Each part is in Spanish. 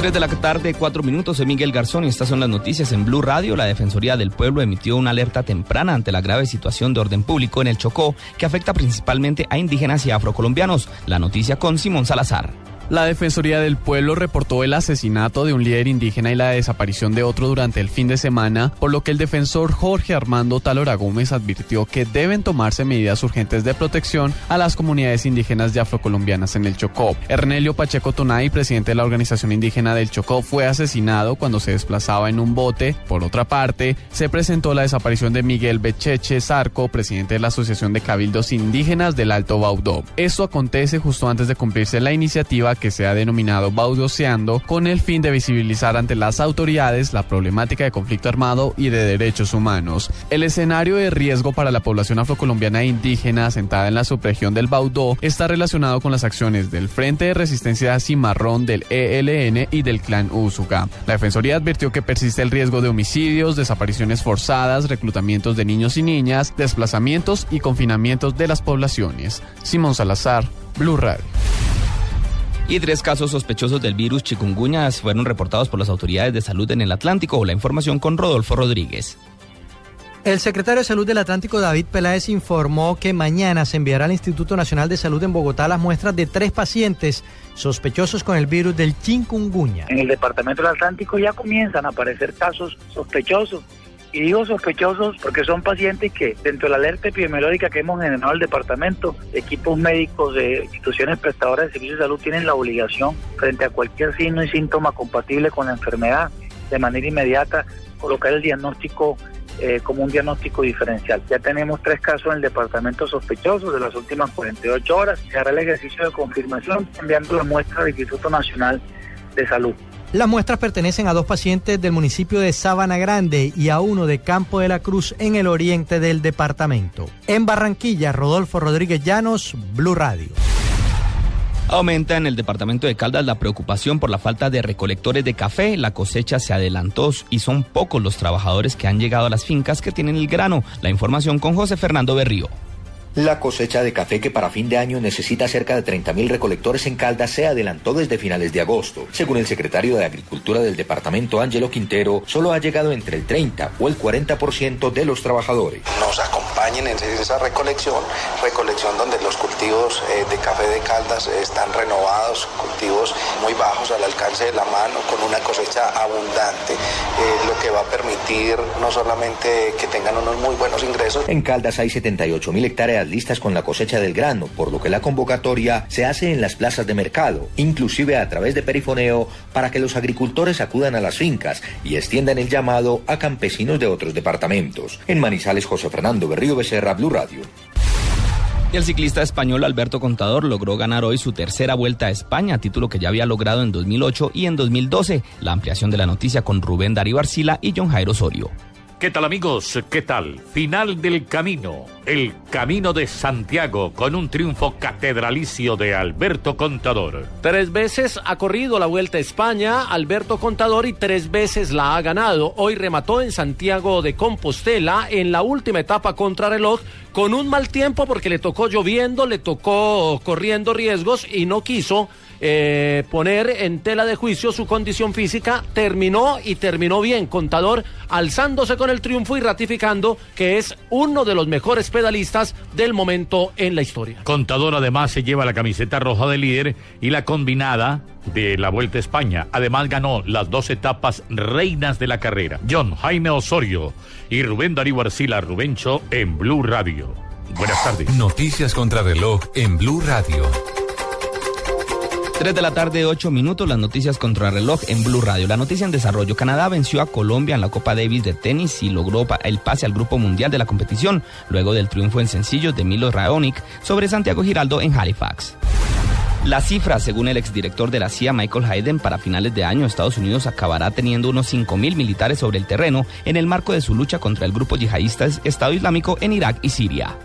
3 de la tarde, 4 minutos. Soy Miguel Garzón y estas son las noticias en Blue Radio. La Defensoría del Pueblo emitió una alerta temprana ante la grave situación de orden público en el Chocó, que afecta principalmente a indígenas y afrocolombianos. La noticia con Simón Salazar. La Defensoría del Pueblo reportó el asesinato de un líder indígena y la desaparición de otro durante el fin de semana, por lo que el defensor Jorge Armando Talora Gómez advirtió que deben tomarse medidas urgentes de protección a las comunidades indígenas y afrocolombianas en el Chocó. Ernelio Pacheco Tonay, presidente de la Organización Indígena del Chocó, fue asesinado cuando se desplazaba en un bote. Por otra parte, se presentó la desaparición de Miguel Becheche Zarco, presidente de la Asociación de Cabildos Indígenas del Alto Baudó. Esto acontece justo antes de cumplirse la iniciativa que se ha denominado Baudoseando con el fin de visibilizar ante las autoridades la problemática de conflicto armado y de derechos humanos. El escenario de riesgo para la población afrocolombiana e indígena asentada en la subregión del Baudó está relacionado con las acciones del Frente de Resistencia Cimarrón del ELN y del Clan Usuga. La Defensoría advirtió que persiste el riesgo de homicidios, desapariciones forzadas, reclutamientos de niños y niñas, desplazamientos y confinamientos de las poblaciones. Simón Salazar, Blue Radio y tres casos sospechosos del virus chikungunya fueron reportados por las autoridades de salud en el Atlántico. La información con Rodolfo Rodríguez. El secretario de Salud del Atlántico, David Peláez, informó que mañana se enviará al Instituto Nacional de Salud en Bogotá las muestras de tres pacientes sospechosos con el virus del chikungunya. En el Departamento del Atlántico ya comienzan a aparecer casos sospechosos y digo sospechosos porque son pacientes que dentro de la alerta epidemiológica que hemos generado el departamento, equipos médicos de instituciones prestadoras de servicios de salud tienen la obligación frente a cualquier signo y síntoma compatible con la enfermedad de manera inmediata colocar el diagnóstico eh, como un diagnóstico diferencial. Ya tenemos tres casos en el departamento sospechosos de las últimas 48 horas. Se hará el ejercicio de confirmación enviando la muestra al Instituto Nacional de Salud. Las muestras pertenecen a dos pacientes del municipio de Sabana Grande y a uno de Campo de la Cruz en el oriente del departamento. En Barranquilla, Rodolfo Rodríguez Llanos, Blue Radio. Aumenta en el departamento de Caldas la preocupación por la falta de recolectores de café. La cosecha se adelantó y son pocos los trabajadores que han llegado a las fincas que tienen el grano. La información con José Fernando Berrío. La cosecha de café que para fin de año necesita cerca de 30.000 recolectores en Caldas se adelantó desde finales de agosto. Según el secretario de Agricultura del departamento, Ángelo Quintero, solo ha llegado entre el 30 o el 40% de los trabajadores. Nos acompañen en esa recolección, recolección donde los cultivos eh, de café de Caldas están renovados, cultivos muy bajos al alcance de la mano, con una cosecha abundante, eh, lo que va a permitir no solamente que tengan unos muy buenos ingresos. En Caldas hay 78.000 hectáreas listas con la cosecha del grano, por lo que la convocatoria se hace en las plazas de mercado, inclusive a través de perifoneo, para que los agricultores acudan a las fincas y extiendan el llamado a campesinos de otros departamentos. En Manizales, José Fernando Berrío Becerra, Blue Radio. Y el ciclista español Alberto Contador logró ganar hoy su tercera vuelta a España, título que ya había logrado en 2008 y en 2012. La ampliación de la noticia con Rubén Darío Arcila y John Jairo Osorio. ¿Qué tal amigos? ¿Qué tal? Final del camino, el camino de Santiago con un triunfo catedralicio de Alberto Contador. Tres veces ha corrido la Vuelta a España Alberto Contador y tres veces la ha ganado. Hoy remató en Santiago de Compostela en la última etapa contra reloj con un mal tiempo porque le tocó lloviendo, le tocó corriendo riesgos y no quiso eh, poner en tela de juicio su condición física, terminó y terminó bien. Contador alzándose con el triunfo y ratificando que es uno de los mejores pedalistas del momento en la historia. Contador además se lleva la camiseta roja de líder y la combinada de la Vuelta a España. Además ganó las dos etapas reinas de la carrera. John Jaime Osorio y Rubén Darío Arcila Rubencho en Blue Radio. Buenas tardes. Noticias contra reloj en Blue Radio. 3 de la tarde, 8 minutos, las noticias contra reloj en Blue Radio. La noticia en desarrollo. Canadá venció a Colombia en la Copa Davis de tenis y logró el pase al Grupo Mundial de la competición, luego del triunfo en sencillos de Milo Raonic sobre Santiago Giraldo en Halifax. La cifra, según el exdirector de la CIA, Michael Hayden, para finales de año Estados Unidos acabará teniendo unos 5.000 militares sobre el terreno en el marco de su lucha contra el grupo yihadista Estado Islámico en Irak y Siria.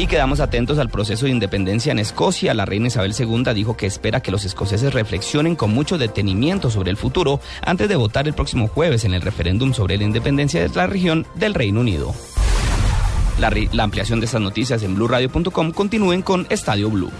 Y quedamos atentos al proceso de independencia en Escocia. La reina Isabel II dijo que espera que los escoceses reflexionen con mucho detenimiento sobre el futuro antes de votar el próximo jueves en el referéndum sobre la independencia de la región del Reino Unido. La, ampliación de estas noticias en blueradio.com continúen con Estadio Blue.